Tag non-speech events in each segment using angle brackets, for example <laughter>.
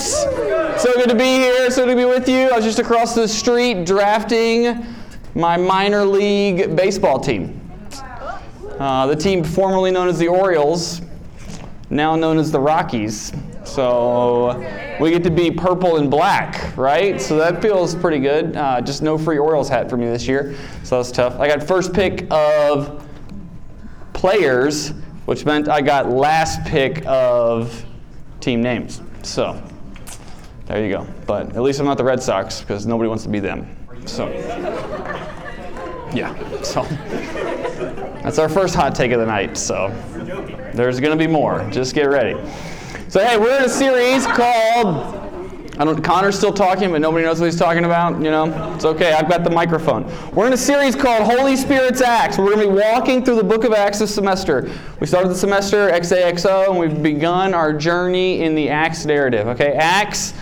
So good to be here. So good to be with you. I was just across the street drafting my minor league baseball team. Uh, the team formerly known as the Orioles, now known as the Rockies. So we get to be purple and black, right? So that feels pretty good. Uh, just no free Orioles hat for me this year, so that's tough. I got first pick of players, which meant I got last pick of team names. So there you go. But at least I'm not the Red Sox because nobody wants to be them. So yeah. So that's our first hot take of the night. So there's going to be more. Just get ready. So hey, we're in a series called. I don't. Connor's still talking, but nobody knows what he's talking about. You know, it's okay. I've got the microphone. We're in a series called Holy Spirit's Acts. We're going to be walking through the Book of Acts this semester. We started the semester XAXO, and we've begun our journey in the Acts narrative. Okay, Acts.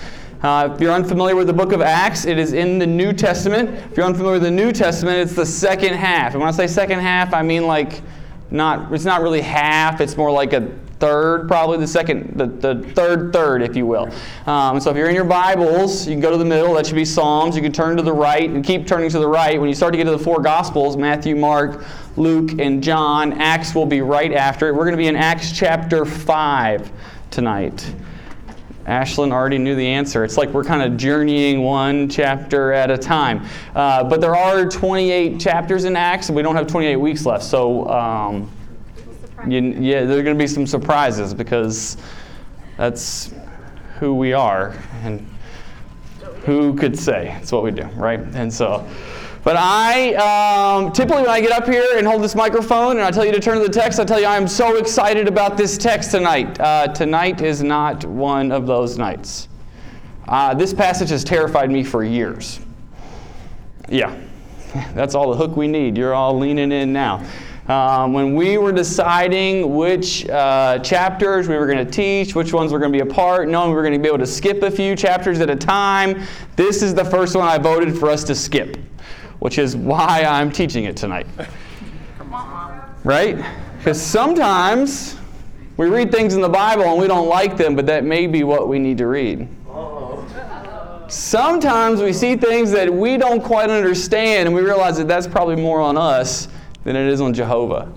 Uh, if you're unfamiliar with the book of Acts, it is in the New Testament. If you're unfamiliar with the New Testament, it's the second half. And when I say second half, I mean like not. It's not really half. It's more like a third, probably the second, the, the third third, if you will. Um, so if you're in your Bibles, you can go to the middle. That should be Psalms. You can turn to the right and keep turning to the right. When you start to get to the four Gospels, Matthew, Mark, Luke, and John, Acts will be right after it. We're going to be in Acts chapter 5 tonight. Ashlyn already knew the answer. It's like we're kind of journeying one chapter at a time. Uh, but there are 28 chapters in Acts, and we don't have 28 weeks left. So um, you, yeah, there are going to be some surprises because that's who we are and who could say it's what we do, right? And so, but I um, typically when I get up here and hold this microphone and I tell you to turn to the text, I tell you I am so excited about this text tonight. Uh, tonight is not one of those nights. Uh, this passage has terrified me for years. Yeah, <laughs> that's all the hook we need. You're all leaning in now. Um, when we were deciding which uh, chapters we were going to teach, which ones were going to be a part, knowing we were going to be able to skip a few chapters at a time, this is the first one I voted for us to skip, which is why I'm teaching it tonight. Right? Because sometimes we read things in the Bible and we don't like them, but that may be what we need to read. Sometimes we see things that we don't quite understand and we realize that that's probably more on us than it is on Jehovah.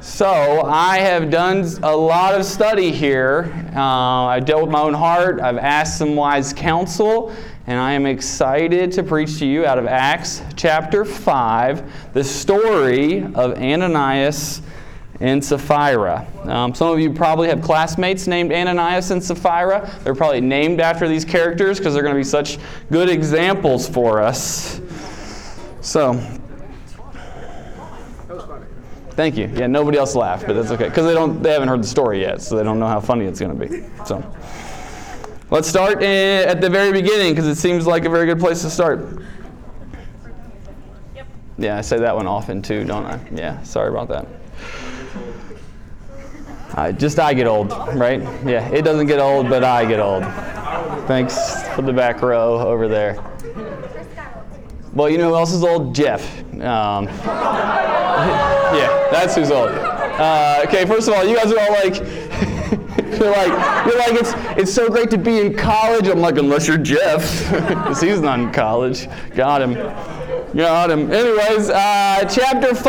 So I have done a lot of study here. Uh, I dealt with my own heart. I've asked some wise counsel, and I am excited to preach to you out of Acts chapter 5 the story of Ananias and Sapphira. Um, some of you probably have classmates named Ananias and Sapphira. They're probably named after these characters because they're going to be such good examples for us. So, Thank you. Yeah, nobody else laughed, but that's okay because they don't they haven't heard the story yet, so they don't know how funny it's going to be. So, let's start at the very beginning because it seems like a very good place to start. Yep. Yeah, I say that one often too, don't I? Yeah, sorry about that. Uh, just I get old, right? Yeah, it doesn't get old, but I get old. Thanks for the back row over there. Well, you know who else is old? Jeff. Um, <laughs> yeah, that's who's old. Uh, okay, first of all, you guys are all like, <laughs> you're like, you're like, it's it's so great to be in college. I'm like, unless you're Jeff, <laughs> because he's not in college. Got him. Him. Anyways, uh, chapter 5,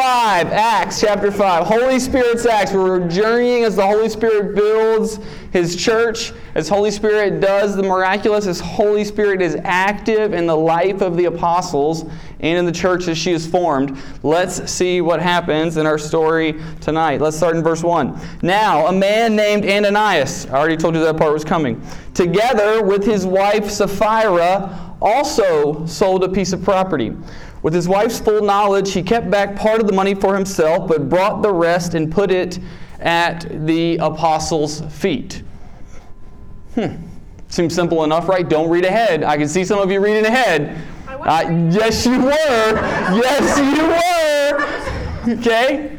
Acts chapter 5. Holy Spirit's Acts. We're journeying as the Holy Spirit builds his church, as Holy Spirit does the miraculous, as Holy Spirit is active in the life of the apostles and in the church as she is formed. Let's see what happens in our story tonight. Let's start in verse 1. Now, a man named Ananias, I already told you that part was coming, together with his wife Sapphira, also sold a piece of property. With his wife's full knowledge, he kept back part of the money for himself, but brought the rest and put it at the apostles' feet. Hmm. Seems simple enough, right? Don't read ahead. I can see some of you reading ahead. Uh, yes, you were. Yes, you were. Okay?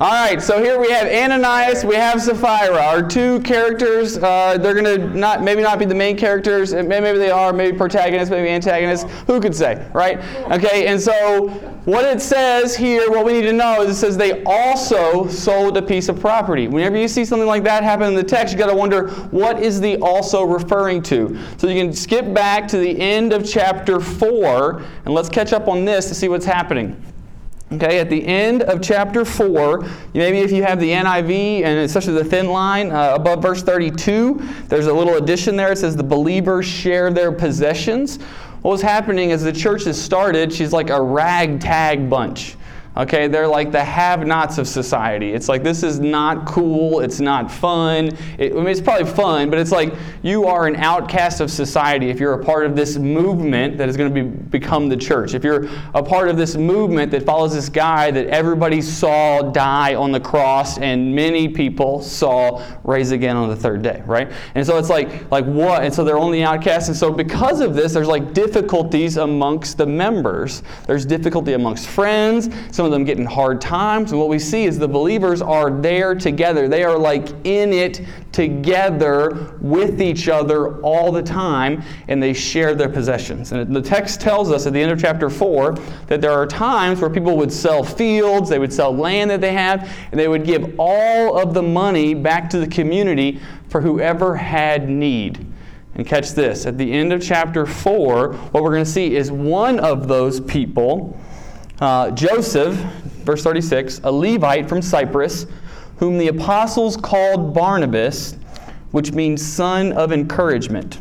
All right, so here we have Ananias, we have Sapphira, our two characters. Uh, they're going to not maybe not be the main characters, maybe they are, maybe protagonists, maybe antagonists. Who could say, right? Okay, and so what it says here, what we need to know is it says they also sold a piece of property. Whenever you see something like that happen in the text, you got to wonder what is the also referring to. So you can skip back to the end of chapter 4 and let's catch up on this to see what's happening. Okay, at the end of chapter 4, maybe if you have the NIV and especially the thin line uh, above verse 32, there's a little addition there. It says the believers share their possessions. What was happening as the church has started, she's like a ragtag bunch. Okay, they're like the have nots of society. It's like this is not cool, it's not fun. It, I mean, it's probably fun, but it's like you are an outcast of society if you're a part of this movement that is going to be, become the church. If you're a part of this movement that follows this guy that everybody saw die on the cross and many people saw rise again on the third day, right? And so it's like, like what? And so they're only outcasts. And so because of this, there's like difficulties amongst the members. There's difficulty amongst friends some of them getting hard times. And what we see is the believers are there together. They are like in it together with each other all the time, and they share their possessions. And the text tells us at the end of chapter 4 that there are times where people would sell fields, they would sell land that they have, and they would give all of the money back to the community for whoever had need. And catch this at the end of chapter 4, what we're going to see is one of those people uh, Joseph, verse 36, a Levite from Cyprus, whom the apostles called Barnabas, which means son of encouragement,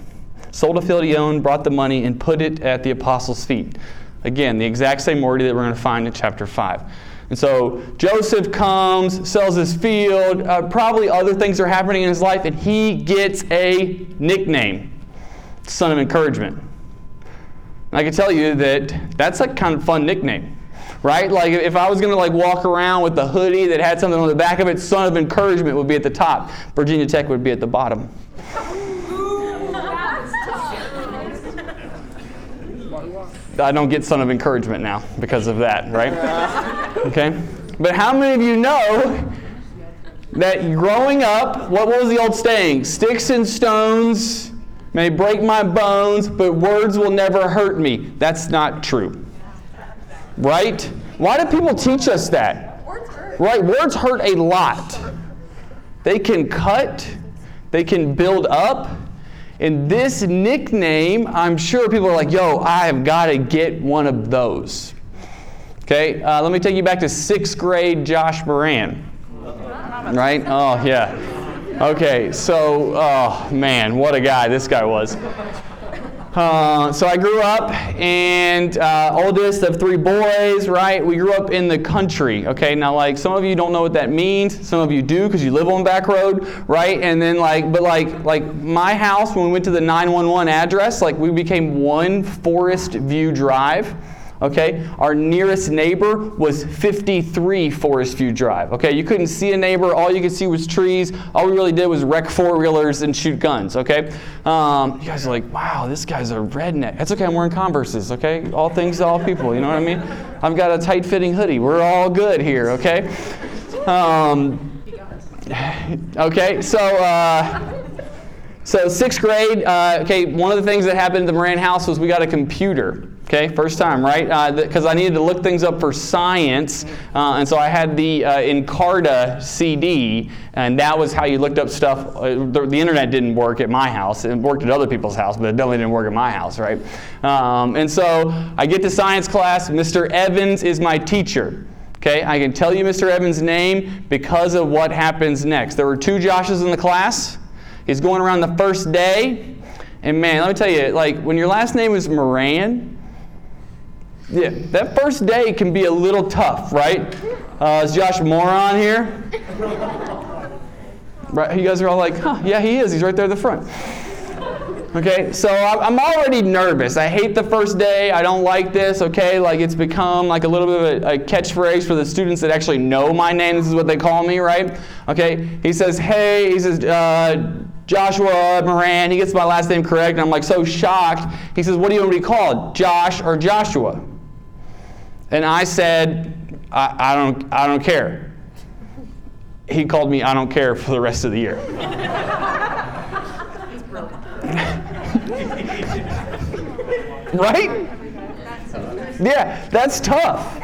sold a field he owned, brought the money, and put it at the apostles' feet. Again, the exact same word that we're going to find in chapter 5. And so Joseph comes, sells his field, uh, probably other things are happening in his life, and he gets a nickname son of encouragement. And I can tell you that that's a kind of fun nickname right? Like if I was going to like walk around with a hoodie that had something on the back of it, son of encouragement would be at the top. Virginia Tech would be at the bottom. I don't get son of encouragement now because of that, right? Okay? But how many of you know that growing up, what was the old saying? Sticks and stones may break my bones, but words will never hurt me. That's not true. Right? Why do people teach us that? Words hurt. Right? Words hurt a lot. They can cut, they can build up. And this nickname, I'm sure people are like, yo, I have got to get one of those. Okay, uh, let me take you back to sixth grade Josh Moran. Right? Oh, yeah. Okay, so, oh man, what a guy this guy was. Uh, so I grew up, and uh, oldest of three boys, right? We grew up in the country, okay? Now, like, some of you don't know what that means. Some of you do because you live on back road, right? And then, like, but like, like my house, when we went to the 911 address, like, we became one Forest View Drive. Okay, our nearest neighbor was 53 Forest View Drive. Okay, you couldn't see a neighbor, all you could see was trees. All we really did was wreck four wheelers and shoot guns. Okay, um, you guys are like, wow, this guy's a redneck. That's okay, I'm wearing Converses. Okay, all things to all people, you know what I mean? I've got a tight fitting hoodie. We're all good here, okay? Um, <sighs> okay, so. Uh, so sixth grade, uh, okay, one of the things that happened at the Moran house was we got a computer. Okay, first time, right? Because uh, I needed to look things up for science, uh, and so I had the uh, Encarta CD, and that was how you looked up stuff. Uh, the, the, internet didn't work at my house; it worked at other people's house, but it definitely didn't work at my house, right? Um, and so I get to science class. Mr. Evans is my teacher. Okay, I can tell you Mr. Evans' name because of what happens next. There were two Joshes in the class. He's going around the first day, and man, let me tell you, like when your last name is Moran yeah, that first day can be a little tough, right? Uh, is Josh Moron here? Right, you guys are all like, huh, yeah, he is. He's right there at the front. Okay, so I'm already nervous. I hate the first day. I don't like this, okay? Like it's become like a little bit of a, a, catchphrase for the students that actually know my name. This is what they call me, right? Okay, he says, hey, he says, uh, Joshua Moran. He gets my last name correct, and I'm like so shocked. He says, what do you want to be called, Josh or Joshua? And I said, I, I, don't, I don't care. He called me, I don't care for the rest of the year. <laughs> right? Yeah, that's tough.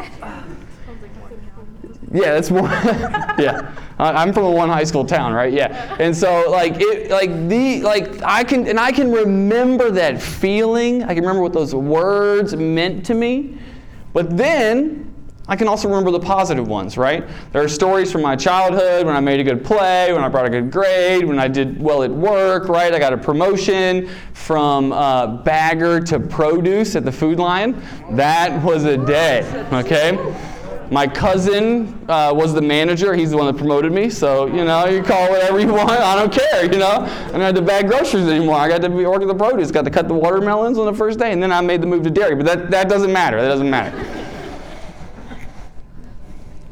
Yeah, that's one. <laughs> yeah, I'm from a one high school town, right? Yeah, and so like it, like the like I can and I can remember that feeling. I can remember what those words meant to me. But then I can also remember the positive ones, right? There are stories from my childhood when I made a good play, when I brought a good grade, when I did well at work, right? I got a promotion from uh, bagger to produce at the Food Lion. That was a day, okay? My cousin uh, was the manager. He's the one that promoted me. So, you know, you call whatever you want. I don't care, you know. I don't have to bag groceries anymore. I got to be working the produce. Got to cut the watermelons on the first day. And then I made the move to dairy. But that, that doesn't matter. That doesn't matter.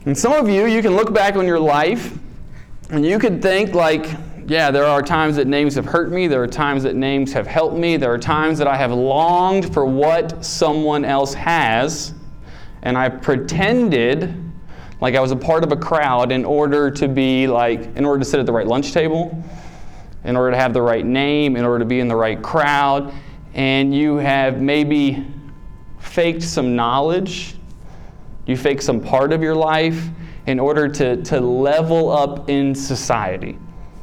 And some of you, you can look back on your life and you could think, like, yeah, there are times that names have hurt me. There are times that names have helped me. There are times that I have longed for what someone else has. And I pretended like I was a part of a crowd in order to be like, in order to sit at the right lunch table, in order to have the right name, in order to be in the right crowd. And you have maybe faked some knowledge you fake some part of your life in order to, to level up in society,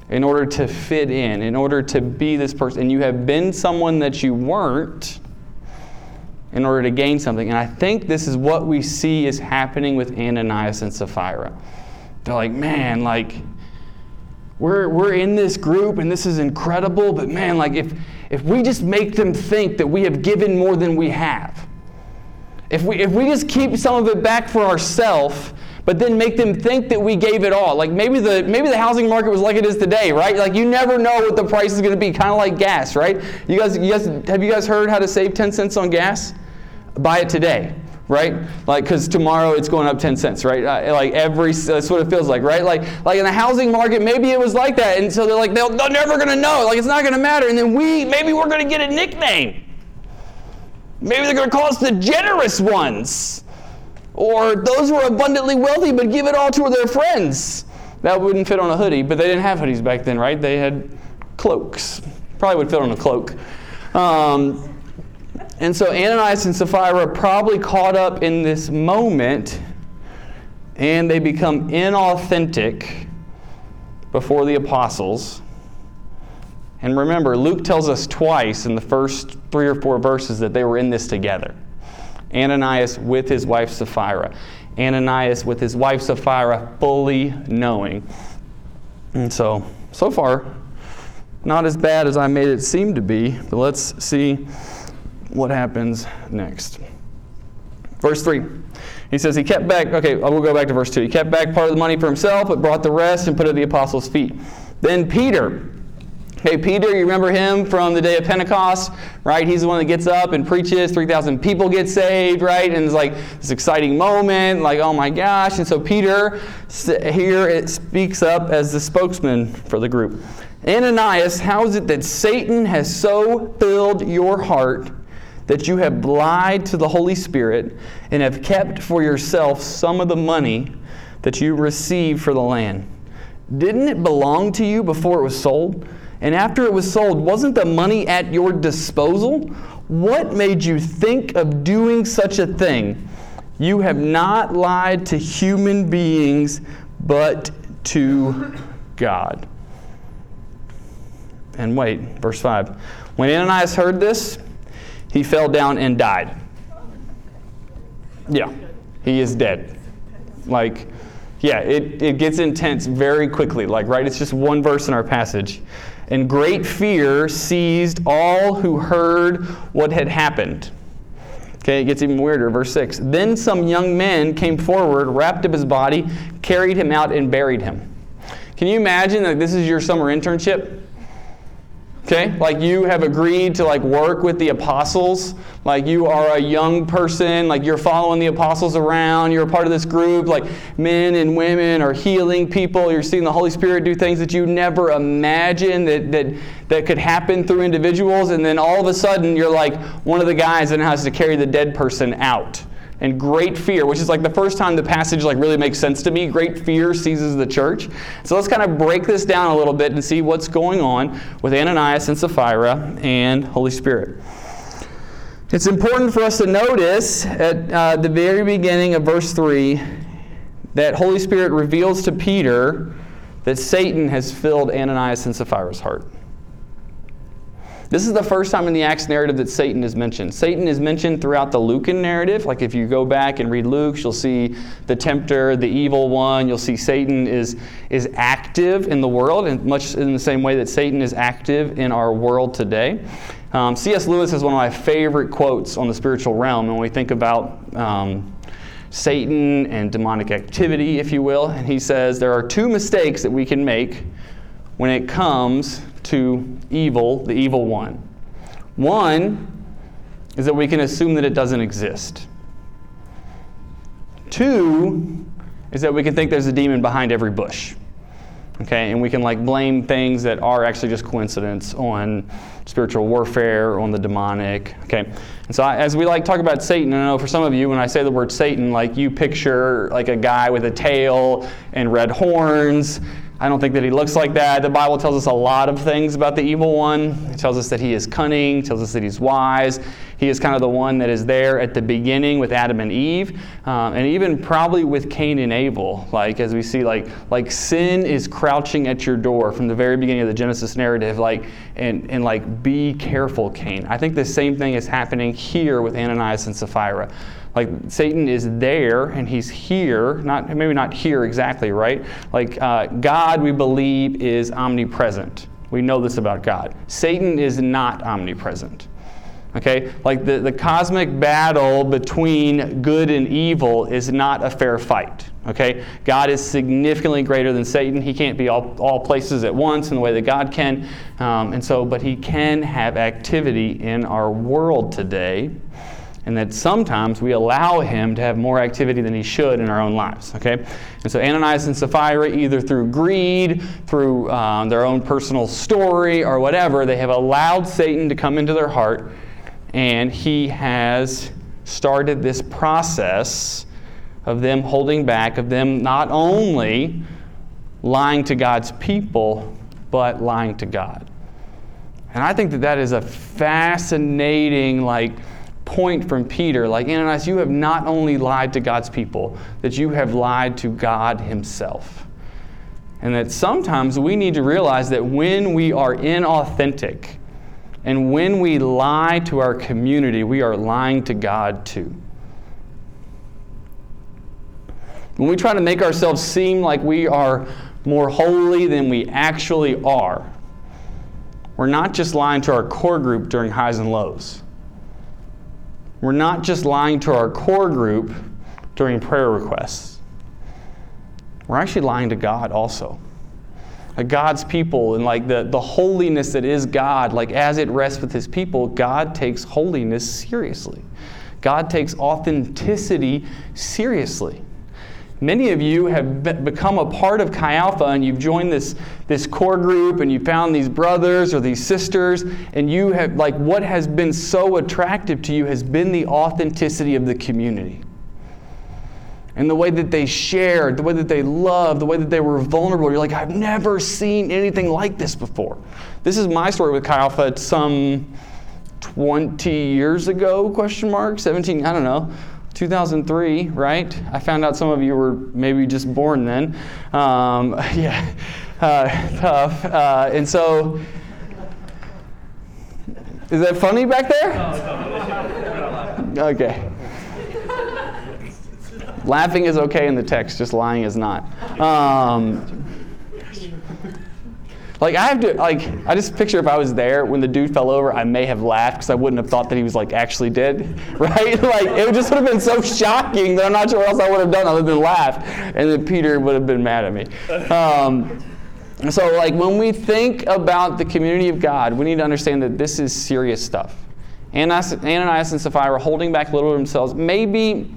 in order to fit in, in order to be this person. And you have been someone that you weren't in order to gain something. And I think this is what we see is happening with Ananias and Sapphira. They're like, man, like, we're, we're in this group and this is incredible, but man, like, if, if we just make them think that we have given more than we have, if we, if we just keep some of it back for ourselves, but then make them think that we gave it all. Like maybe the maybe the housing market was like it is today, right? Like you never know what the price is going to be, kind of like gas, right? You guys, you guys, have you guys heard how to save 10 cents on gas? Buy it today, right? Like because tomorrow it's going up 10 cents, right? Uh, like every that's what it feels like, right? Like like in the housing market, maybe it was like that, and so they're like they're, never going to know. Like it's not going to matter, and then we maybe we're going to get a nickname. Maybe they're going to call us the generous ones. Or those who are abundantly wealthy but give it all to their friends. That wouldn't fit on a hoodie, but they didn't have hoodies back then, right? They had cloaks. Probably would fit on a cloak. Um, and so Ananias and Sapphira are probably caught up in this moment and they become inauthentic before the apostles. And remember, Luke tells us twice in the first three or four verses that they were in this together. Ananias with his wife Sapphira. Ananias with his wife Sapphira fully knowing. And so, so far, not as bad as I made it seem to be, but let's see what happens next. Verse 3. He says he kept back, okay, I will go back to verse 2. He kept back part of the money for himself, but brought the rest and put it at the apostles' feet. Then Peter, Hey, Peter, you remember him from the day of Pentecost, right? He's the one that gets up and preaches. 3,000 people get saved, right? And it's like this exciting moment, like, oh my gosh. And so Peter here it speaks up as the spokesman for the group. Ananias, how is it that Satan has so filled your heart that you have lied to the Holy Spirit and have kept for yourself some of the money that you received for the land? Didn't it belong to you before it was sold? And after it was sold, wasn't the money at your disposal? What made you think of doing such a thing? You have not lied to human beings, but to God. And wait, verse 5. When Ananias heard this, he fell down and died. Yeah, he is dead. Like, yeah, it, it gets intense very quickly. Like, right? It's just one verse in our passage and great fear seized all who heard what had happened. Okay, it gets even weirder. Verse 6. Then some young men came forward, wrapped up his body, carried him out, and buried him. Can you imagine that this is your summer internship? Okay? Like you have agreed to like work with the apostles. Like you are a young person, like you're following the apostles around, you're a part of this group, like men and women are healing people, you're seeing the Holy Spirit do things that you never imagined that that that could happen through individuals, and then all of a sudden you're like one of the guys that has to carry the dead person out and great fear, which is like the first time the passage like really makes sense to me. Great fear seizes the church. So let's kind of break this down a little bit and see what's going on with Ananias and Sapphira and Holy Spirit. It's important for us to notice at uh, the very beginning of verse 3 that Holy Spirit reveals to Peter that Satan has filled Ananias and Sapphira's heart. This is the first time in the Acts narrative that Satan is mentioned. Satan is mentioned throughout the Lucan narrative. Like if you go back and read Luke, you'll see the tempter, the evil one. You'll see Satan is, is active in the world, and much in the same way that Satan is active in our world today. Um, C.S. Lewis has one of my favorite quotes on the spiritual realm when we think about um, Satan and demonic activity, if you will. And he says there are two mistakes that we can make when it comes to evil, the evil one. One is that we can assume that it doesn't exist. Two is that we can think there's a demon behind every bush. Okay, and we can like blame things that are actually just coincidence on spiritual warfare, on the demonic. Okay, and so I, as we like talk about Satan, I know for some of you, when I say the word Satan, like you picture like a guy with a tail and red horns I don't think that he looks like that. The Bible tells us a lot of things about the evil one. It tells us that he is cunning, tells us that he's wise. He is kind of the one that is there at the beginning with Adam and Eve, um, and even probably with Cain and Abel. Like as we see, like like sin is crouching at your door from the very beginning of the Genesis narrative. Like and and like be careful, Cain. I think the same thing is happening here with Ananias and Sapphira. Like Satan is there and he's here, not maybe not here exactly, right? Like uh, God, we believe, is omnipresent. We know this about God. Satan is not omnipresent. Okay? Like the, the cosmic battle between good and evil is not a fair fight. Okay? God is significantly greater than Satan. He can't be all, all places at once in the way that God can. Um, and so, but he can have activity in our world today and that sometimes we allow him to have more activity than he should in our own lives. Okay? And so Ananias and Sapphira, either through greed, through um, their own personal story, or whatever, they have allowed Satan to come into their heart, and he has started this process of them holding back, of them not only lying to God's people, but lying to God. And I think that that is a fascinating, like, point from Peter, like Ananias, you have not only lied to God's people, that you have lied to God Himself. And that sometimes we need to realize that when we are inauthentic and when we lie to our community, we are lying to God too. When we try to make ourselves seem like we are more holy than we actually are, we're not just lying to our core group during highs and lows we're not just lying to our core group during prayer requests. We're actually lying to God also. Like God's people and like the, the holiness that is God, like as it rests with his people, God takes holiness seriously. God takes authenticity seriously. Many of you have become a part of Chi Alpha and you've joined this, this core group and you found these brothers or these sisters, and you have, like, what has been so attractive to you has been the authenticity of the community. And the way that they shared, the way that they loved, the way that they were vulnerable. You're like, I've never seen anything like this before. This is my story with Chi Alpha some 20 years ago, question mark, 17, I don't know. 2003, right? I found out some of you were maybe just born then. Um, <laughs> yeah, uh, <laughs> tough. Uh, and so, is that funny back there? Okay. Laughing is okay in the text, just lying is not. Um, like I have to like I just picture if I was there when the dude fell over, I may have laughed because I wouldn't have thought that he was like actually dead, <laughs> right? <laughs> like it just would have been so shocking that I'm not sure what else I would have done other than laugh, and then Peter would have been mad at me. Um, so like when we think about the community of God, we need to understand that this is serious stuff. Ananias, Ananias and Sapphira holding back a little of themselves. Maybe,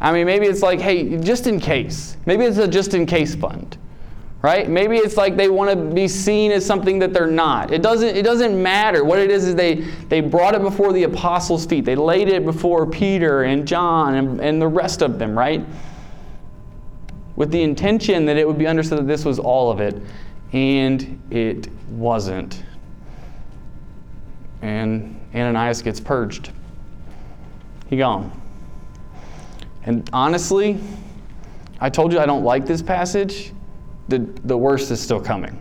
I mean, maybe it's like, hey, just in case. Maybe it's a just in case fund right? Maybe it's like they want to be seen as something that they're not. It doesn't it doesn't matter. What it is is they they brought it before the apostles feet. They laid it before peter and john and, and the rest of them right? With the intention that it would be understood that this was all of it and it wasn't. And ananias gets purged. He gone. And honestly I told you I don't like this passage, the, the worst is still coming.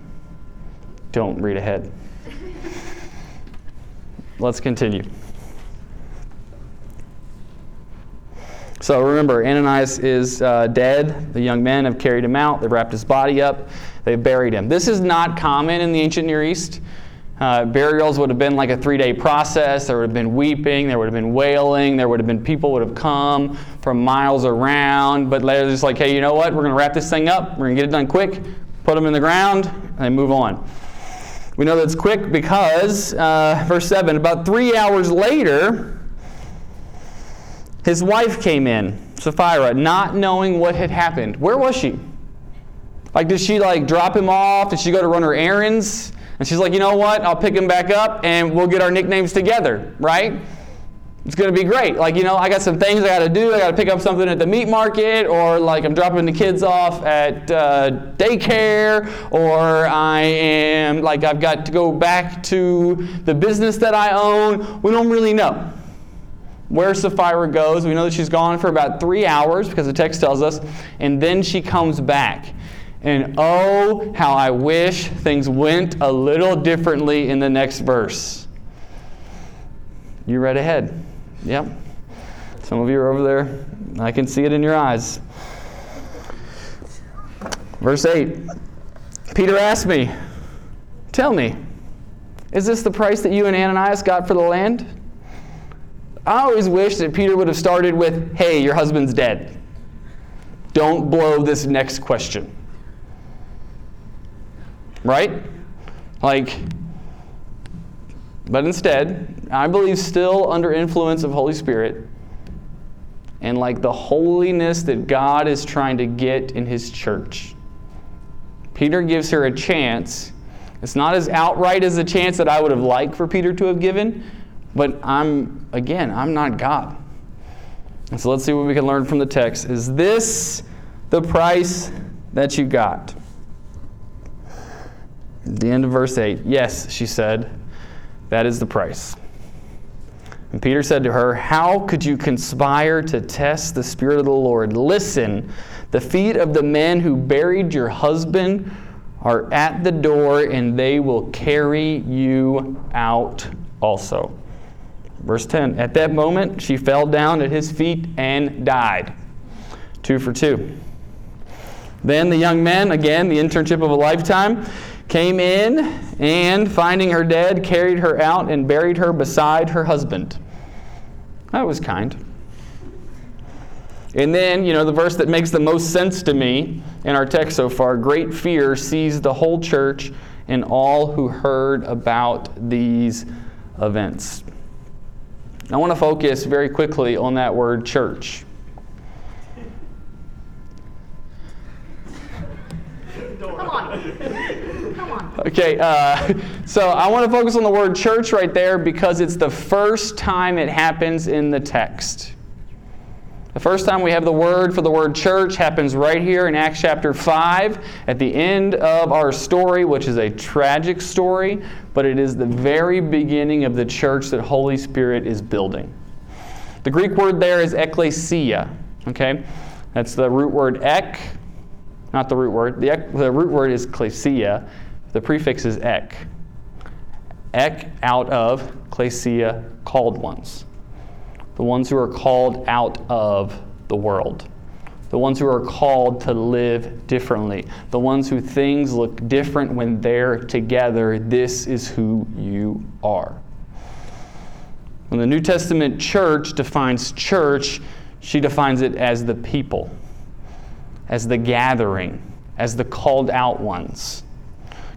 Don't read ahead. Let's continue. So remember, Ananias is uh, dead. The young men have carried him out. They've wrapped his body up. They've buried him. This is not common in the ancient Near East. Uh, burials would have been like a three-day process. There would have been weeping. There would have been wailing. There would have been people would have come from miles around. But they're just like, hey, you know what? We're going to wrap this thing up. We're going to get it done quick. Put them in the ground and move on. We know that's quick because, uh, verse 7, about three hours later, his wife came in, Sapphira, not knowing what had happened. Where was she? Like, did she like drop him off? Did she go to run her errands? And she's like, you know what? I'll pick him back up and we'll get our nicknames together, right? It's going to be great. Like, you know, I got some things I got to do. I got to pick up something at the meat market, or like I'm dropping the kids off at uh, daycare, or I am like I've got to go back to the business that I own. We don't really know where Sapphira goes. We know that she's gone for about three hours because the text tells us, and then she comes back. And oh, how I wish things went a little differently in the next verse. You read ahead. Yep. Some of you are over there. I can see it in your eyes. Verse 8 Peter asked me, Tell me, is this the price that you and Ananias got for the land? I always wish that Peter would have started with, Hey, your husband's dead. Don't blow this next question. Right? Like, but instead, I believe still under influence of Holy Spirit and like the holiness that God is trying to get in his church. Peter gives her a chance. It's not as outright as a chance that I would have liked for Peter to have given, but I'm, again, I'm not God. And so let's see what we can learn from the text. Is this the price that you got? The end of verse 8, yes, she said, that is the price. And Peter said to her, How could you conspire to test the Spirit of the Lord? Listen, the feet of the men who buried your husband are at the door, and they will carry you out also. Verse 10 At that moment, she fell down at his feet and died. Two for two. Then the young men, again, the internship of a lifetime, came in and, finding her dead, carried her out and buried her beside her husband. That was kind. And then, you know, the verse that makes the most sense to me in our text so far great fear seized the whole church and all who heard about these events. I want to focus very quickly on that word church. Come on. Okay, uh, <laughs> so I want to focus on the word church right there because it's the first time it happens in the text. The first time we have the word for the word church happens right here in Acts chapter 5 at the end of our story, which is a tragic story, but it is the very beginning of the church that Holy Spirit is building. The Greek word there is ekklesia, okay? That's the root word ek, not the root word. The, the root word is klesia. The prefix is ek. Ek out of, klesia, called ones. The ones who are called out of the world. The ones who are called to live differently. The ones who things look different when they're together. This is who you are. When the New Testament church defines church, she defines it as the people as the gathering, as the called out ones.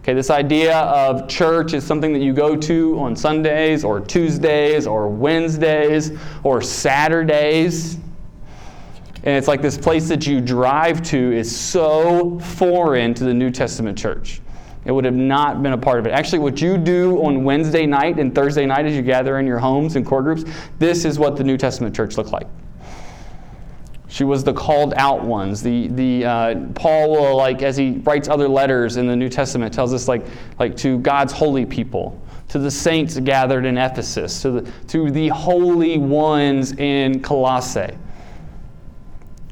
Okay, this idea of church is something that you go to on Sundays or Tuesdays or Wednesdays or Saturdays. And it's like this place that you drive to is so foreign to the New Testament church. It would have not been a part of it. Actually, what you do on Wednesday night and Thursday night as you gather in your homes and core groups, this is what the New Testament church looked like. She was the called out ones. The, the, uh, Paul will, like, as he writes other letters in the New Testament, tells us, like, like to God's holy people, to the saints gathered in Ephesus, to the, to the holy ones in Colossae.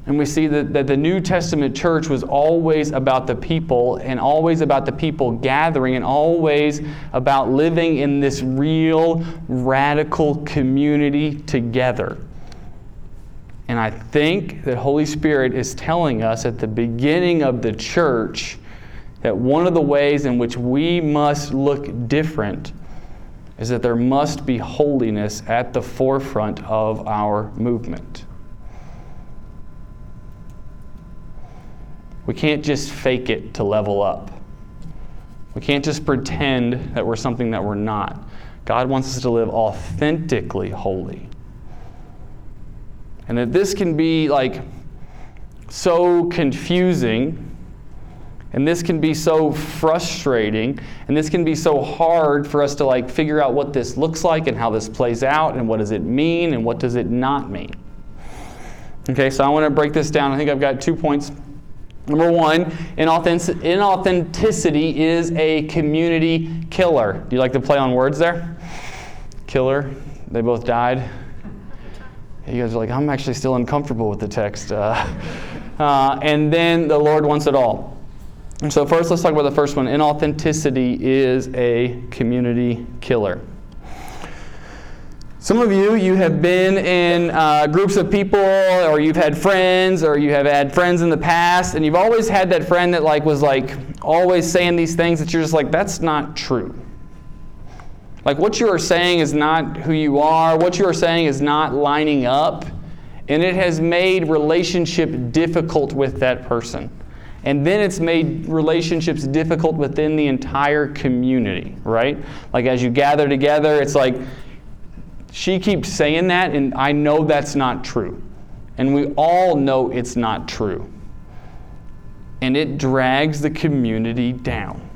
And we see that, that the New Testament church was always about the people and always about the people gathering and always about living in this real, radical community together. And I think that Holy Spirit is telling us at the beginning of the church that one of the ways in which we must look different is that there must be holiness at the forefront of our movement. We can't just fake it to level up. We can't just pretend that we're something that we're not. God wants us to live authentically holy. And that this can be like so confusing, and this can be so frustrating, and this can be so hard for us to like figure out what this looks like and how this plays out and what does it mean and what does it not mean. Okay, so I want to break this down. I think I've got two points Number one, inauthenticity is a community killer. Do you like to play on words there? Killer. They both died. You guys are like, I'm actually still uncomfortable with the text. Uh, <laughs> uh, and then the Lord wants it all. So, first, let's talk about the first one. Inauthenticity is a community killer. Some of you, you have been in uh, groups of people, or you've had friends, or you have had friends in the past, and you've always had that friend that like was like always saying these things that you're just like, that's not true. Like what you are saying is not who you are. What you are saying is not lining up, and it has made relationship difficult with that person. And then it's made relationships difficult within the entire community, right? Like as you gather together, it's like she keeps saying that, and I know that's not true. And we all know it's not true. And it drags the community down.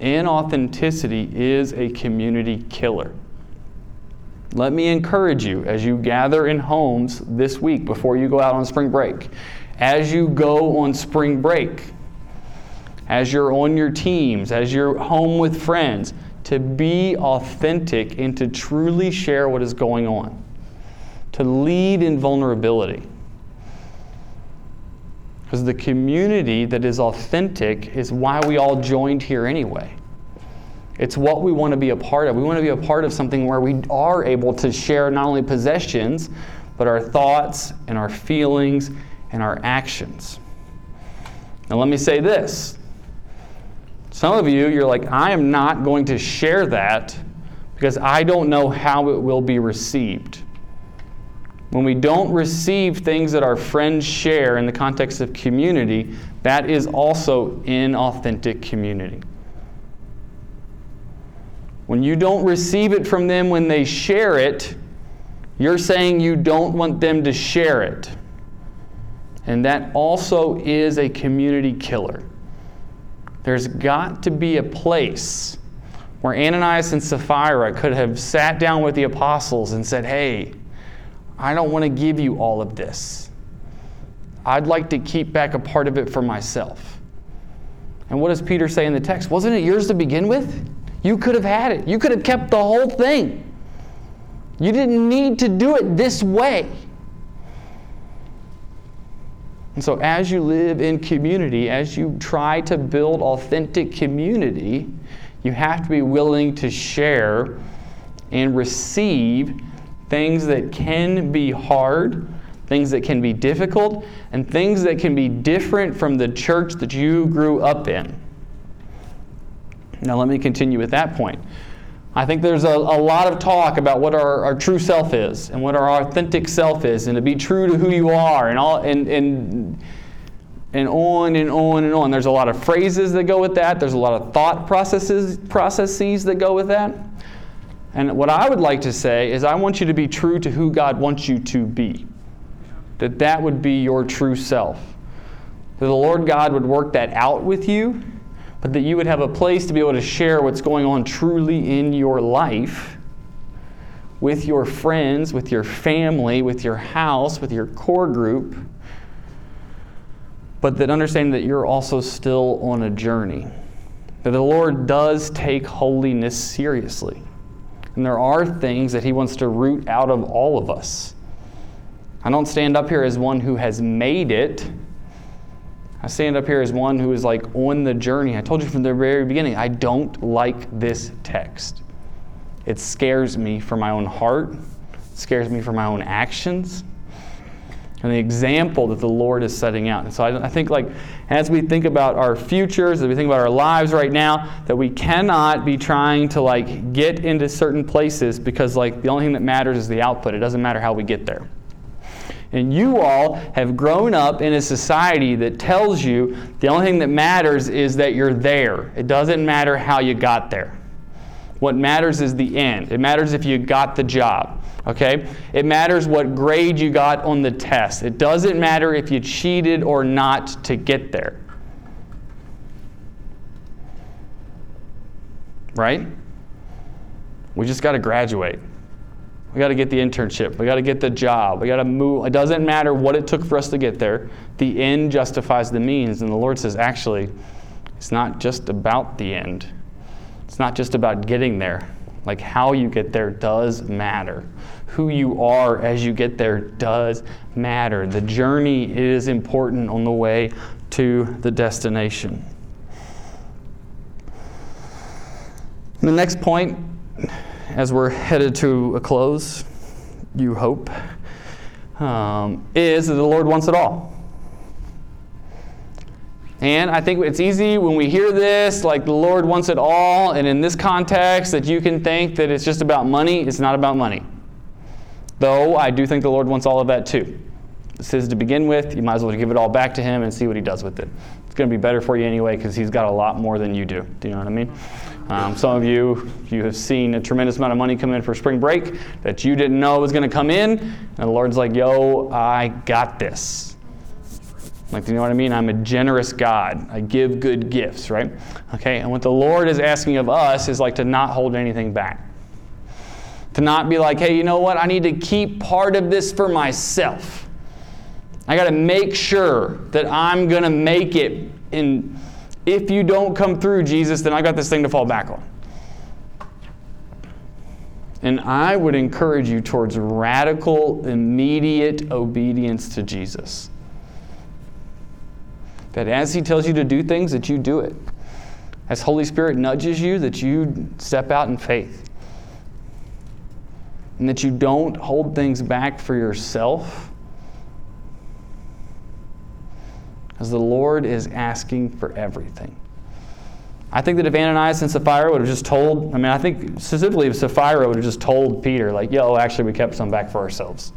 Inauthenticity is a community killer. Let me encourage you as you gather in homes this week before you go out on spring break. As you go on spring break, as you're on your teams, as you're home with friends, to be authentic and to truly share what is going on, to lead in vulnerability. Because the community that is authentic is why we all joined here anyway. It's what we want to be a part of. We want to be a part of something where we are able to share not only possessions, but our thoughts and our feelings and our actions. Now, let me say this some of you, you're like, I am not going to share that because I don't know how it will be received. When we don't receive things that our friends share in the context of community, that is also inauthentic community. When you don't receive it from them when they share it, you're saying you don't want them to share it. And that also is a community killer. There's got to be a place where Ananias and Sapphira could have sat down with the apostles and said, Hey, I don't want to give you all of this. I'd like to keep back a part of it for myself. And what does Peter say in the text? Wasn't it yours to begin with? You could have had it, you could have kept the whole thing. You didn't need to do it this way. And so, as you live in community, as you try to build authentic community, you have to be willing to share and receive things that can be hard, things that can be difficult, and things that can be different from the church that you grew up in. Now, let me continue with that point. I think there's a, a lot of talk about what our, our true self is and what our authentic self is, and to be true to who you are, and all and and and on and on and on. There's a lot of phrases that go with that. There's a lot of thought processes processes that go with that. And what I would like to say is I want you to be true to who God wants you to be. That that would be your true self. That the Lord God would work that out with you but that you would have a place to be able to share what's going on truly in your life with your friends, with your family, with your house, with your core group, but that understanding that you're also still on a journey. That the Lord does take holiness seriously. And there are things that He wants to root out of all of us. I don't stand up here as one who has made it. I stand up here as one who is like on the journey. I told you from the very beginning, I don't like this text. It scares me for my own heart, it scares me for my own actions and the example that the Lord is setting out. And so I, I, think, like, as we think about our futures, as we think about our lives right now, that we cannot be trying to like get into certain places because like the only thing that matters is the output. It doesn't matter how we get there. And you all have grown up in a society that tells you the only thing that matters is that you're there. It doesn't matter how you got there. What matters is the end. It matters if you got the job. Okay? It matters what grade you got on the test. It doesn't matter if you cheated or not to get there. Right? We just got to graduate. We got to get the internship. We got to get the job. We got to move. It doesn't matter what it took for us to get there. The end justifies the means. And the Lord says, actually, it's not just about the end, it's not just about getting there. Like how you get there does matter. Who you are as you get there does matter. The journey is important on the way to the destination. The next point, as we're headed to a close, you hope, um, is that the Lord wants it all. And I think it's easy when we hear this, like the Lord wants it all, and in this context, that you can think that it's just about money. It's not about money. Though I do think the Lord wants all of that too. This is to begin with. You might as well give it all back to Him and see what He does with it. It's going to be better for you anyway because He's got a lot more than you do. Do you know what I mean? Um, some of you, you have seen a tremendous amount of money come in for spring break that you didn't know was going to come in, and the Lord's like, yo, I got this. Like, do you know what I mean? I'm a generous God. I give good gifts, right? Okay, and what the Lord is asking of us is like to not hold anything back. To not be like, hey, you know what? I need to keep part of this for myself. I got to make sure that I'm going to make it. And if you don't come through, Jesus, then I got this thing to fall back on. And I would encourage you towards radical, immediate obedience to Jesus. That as He tells you to do things, that you do it. As Holy Spirit nudges you, that you step out in faith. And that you don't hold things back for yourself. Because the Lord is asking for everything. I think that if Ananias and Sapphira would have just told, I mean, I think specifically if Sapphira would have just told Peter, like, yo, actually, we kept some back for ourselves.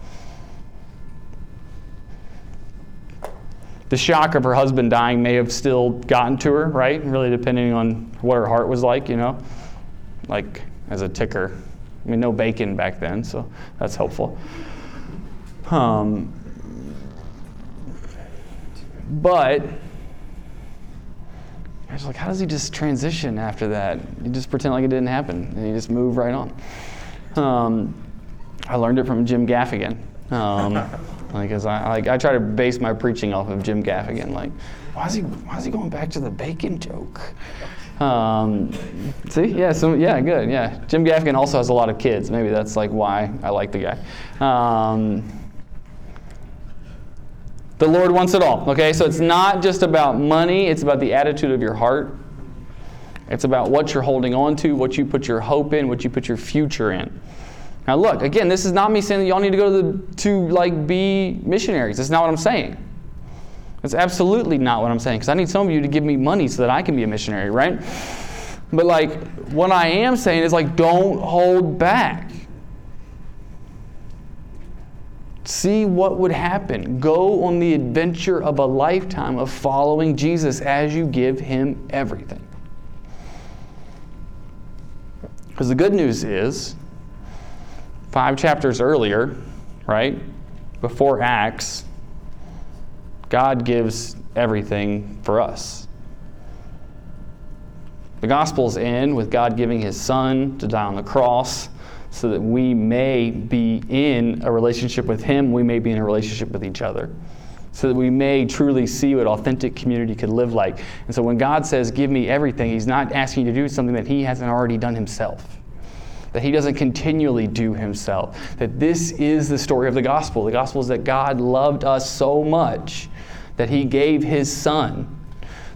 The shock of her husband dying may have still gotten to her, right? Really depending on what her heart was like, you know, like as a ticker. I mean, no bacon back then, so that's helpful. Um, but I was like, how does he just transition after that? You just pretend like it didn't happen, and you just move right on. Um, I learned it from Jim Gaffigan. Um, <laughs> like, as I like, I try to base my preaching off of Jim Gaffigan. Like, why is he why is he going back to the bacon joke? Um, see, yeah, so yeah, good, yeah. Jim Gaffigan also has a lot of kids. Maybe that's like why I like the guy. Um, the Lord wants it all. Okay, so it's not just about money; it's about the attitude of your heart. It's about what you're holding on to, what you put your hope in, what you put your future in. Now, look, again, this is not me saying that y'all need to go to, the, to like be missionaries. That's not what I'm saying. That's absolutely not what I'm saying because I need some of you to give me money so that I can be a missionary, right? But like, what I am saying is like, don't hold back. See what would happen. Go on the adventure of a lifetime of following Jesus as you give him everything. Because the good news is five chapters earlier, right, before Acts, God gives everything for us. The Gospels end with God giving His Son to die on the cross so that we may be in a relationship with Him, we may be in a relationship with each other. So that we may truly see what authentic community could live like. And so when God says, Give me everything, He's not asking you to do something that He hasn't already done Himself. That he doesn't continually do himself. That this is the story of the gospel. The gospel is that God loved us so much that he gave his son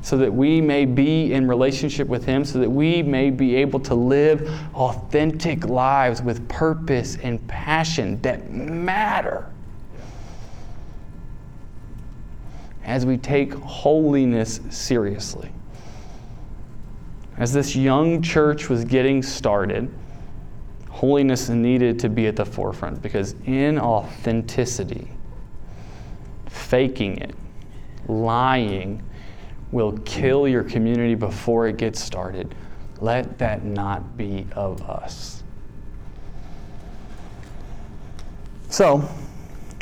so that we may be in relationship with him, so that we may be able to live authentic lives with purpose and passion that matter. As we take holiness seriously. As this young church was getting started, holiness needed to be at the forefront because in authenticity, faking it, lying, will kill your community before it gets started. Let that not be of us. So,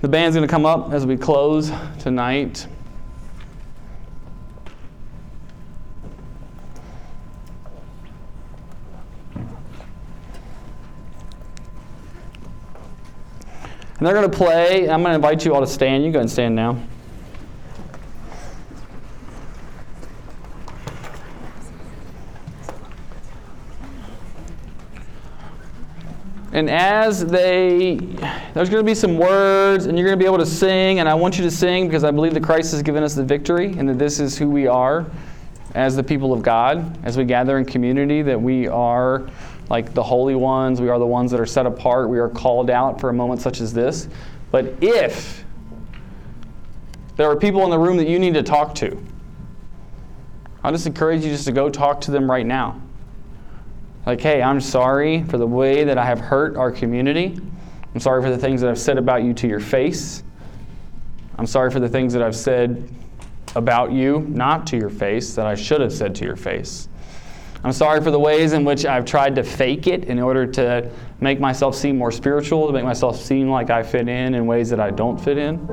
the band's going to come up as we close tonight. And they're going to play. I'm going to invite you all to stand. You go and stand now. And as they, there's going to be some words, and you're going to be able to sing, and I want you to sing because I believe that Christ has given us the victory, and that this is who we are as the people of God, as we gather in community, that we are like the holy ones, we are the ones that are set apart, we are called out for a moment such as this. But if there are people in the room that you need to talk to, I'll just encourage you just to go talk to them right now. Like, hey, I'm sorry for the way that I have hurt our community. I'm sorry for the things that I've said about you to your face. I'm sorry for the things that I've said about you, not to your face, that I should have said to your face. I'm sorry for the ways in which I've tried to fake it in order to make myself seem more spiritual, to make myself seem like I fit in in ways that I don't fit in.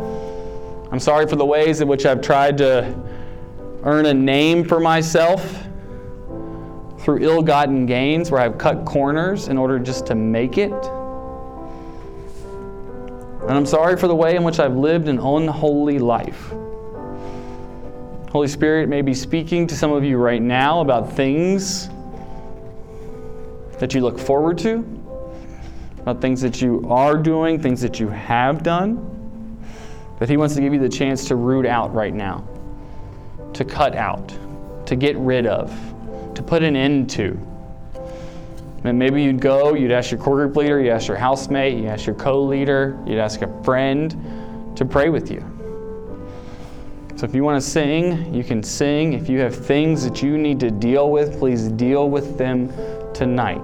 I'm sorry for the ways in which I've tried to earn a name for myself through ill gotten gains, where I've cut corners in order just to make it. And I'm sorry for the way in which I've lived an unholy life. Holy Spirit may be speaking to some of you right now about things that you look forward to, about things that you are doing, things that you have done, that He wants to give you the chance to root out right now, to cut out, to get rid of, to put an end to. And maybe you'd go, you'd ask your core group leader, you ask your housemate, you ask your co leader, you'd ask a friend to pray with you. So if you want to sing, you can sing. If you have things that you need to deal with, please deal with them tonight.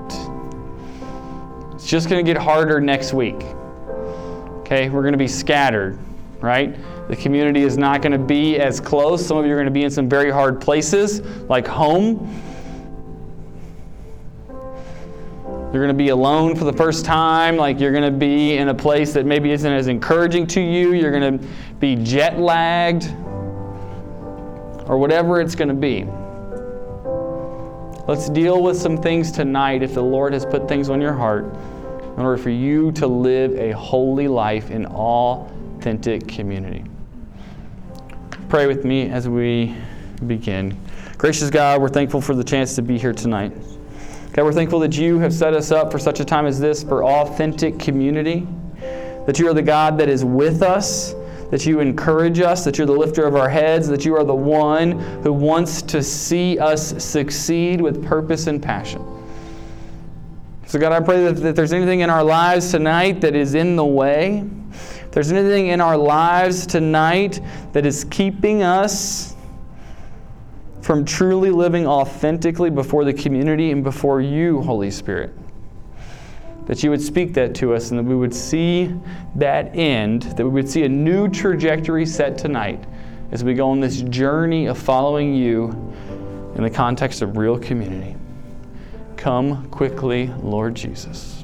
It's just going to get harder next week. Okay, we're going to be scattered, right? The community is not going to be as close. Some of you are going to be in some very hard places, like home. You're going to be alone for the first time, like you're going to be in a place that maybe isn't as encouraging to you. You're going to be jet lagged, or whatever it's going to be. Let's deal with some things tonight if the Lord has put things on your heart in order for you to live a holy life in authentic community. Pray with me as we begin. Gracious God, we're thankful for the chance to be here tonight. God, we're thankful that you have set us up for such a time as this for authentic community, that you are the God that is with us that you encourage us, that you're the lifter of our heads, that you are the one who wants to see us succeed with purpose and passion. So, God, I pray that if there's anything in our lives tonight that is in the way, if there's anything in our lives tonight that is keeping us from truly living authentically before the community and before you, Holy Spirit that you would speak that to us and that we would see that end, that we would see a new trajectory set tonight as we go on this journey of following you in the context of real community. Come quickly, Lord Jesus.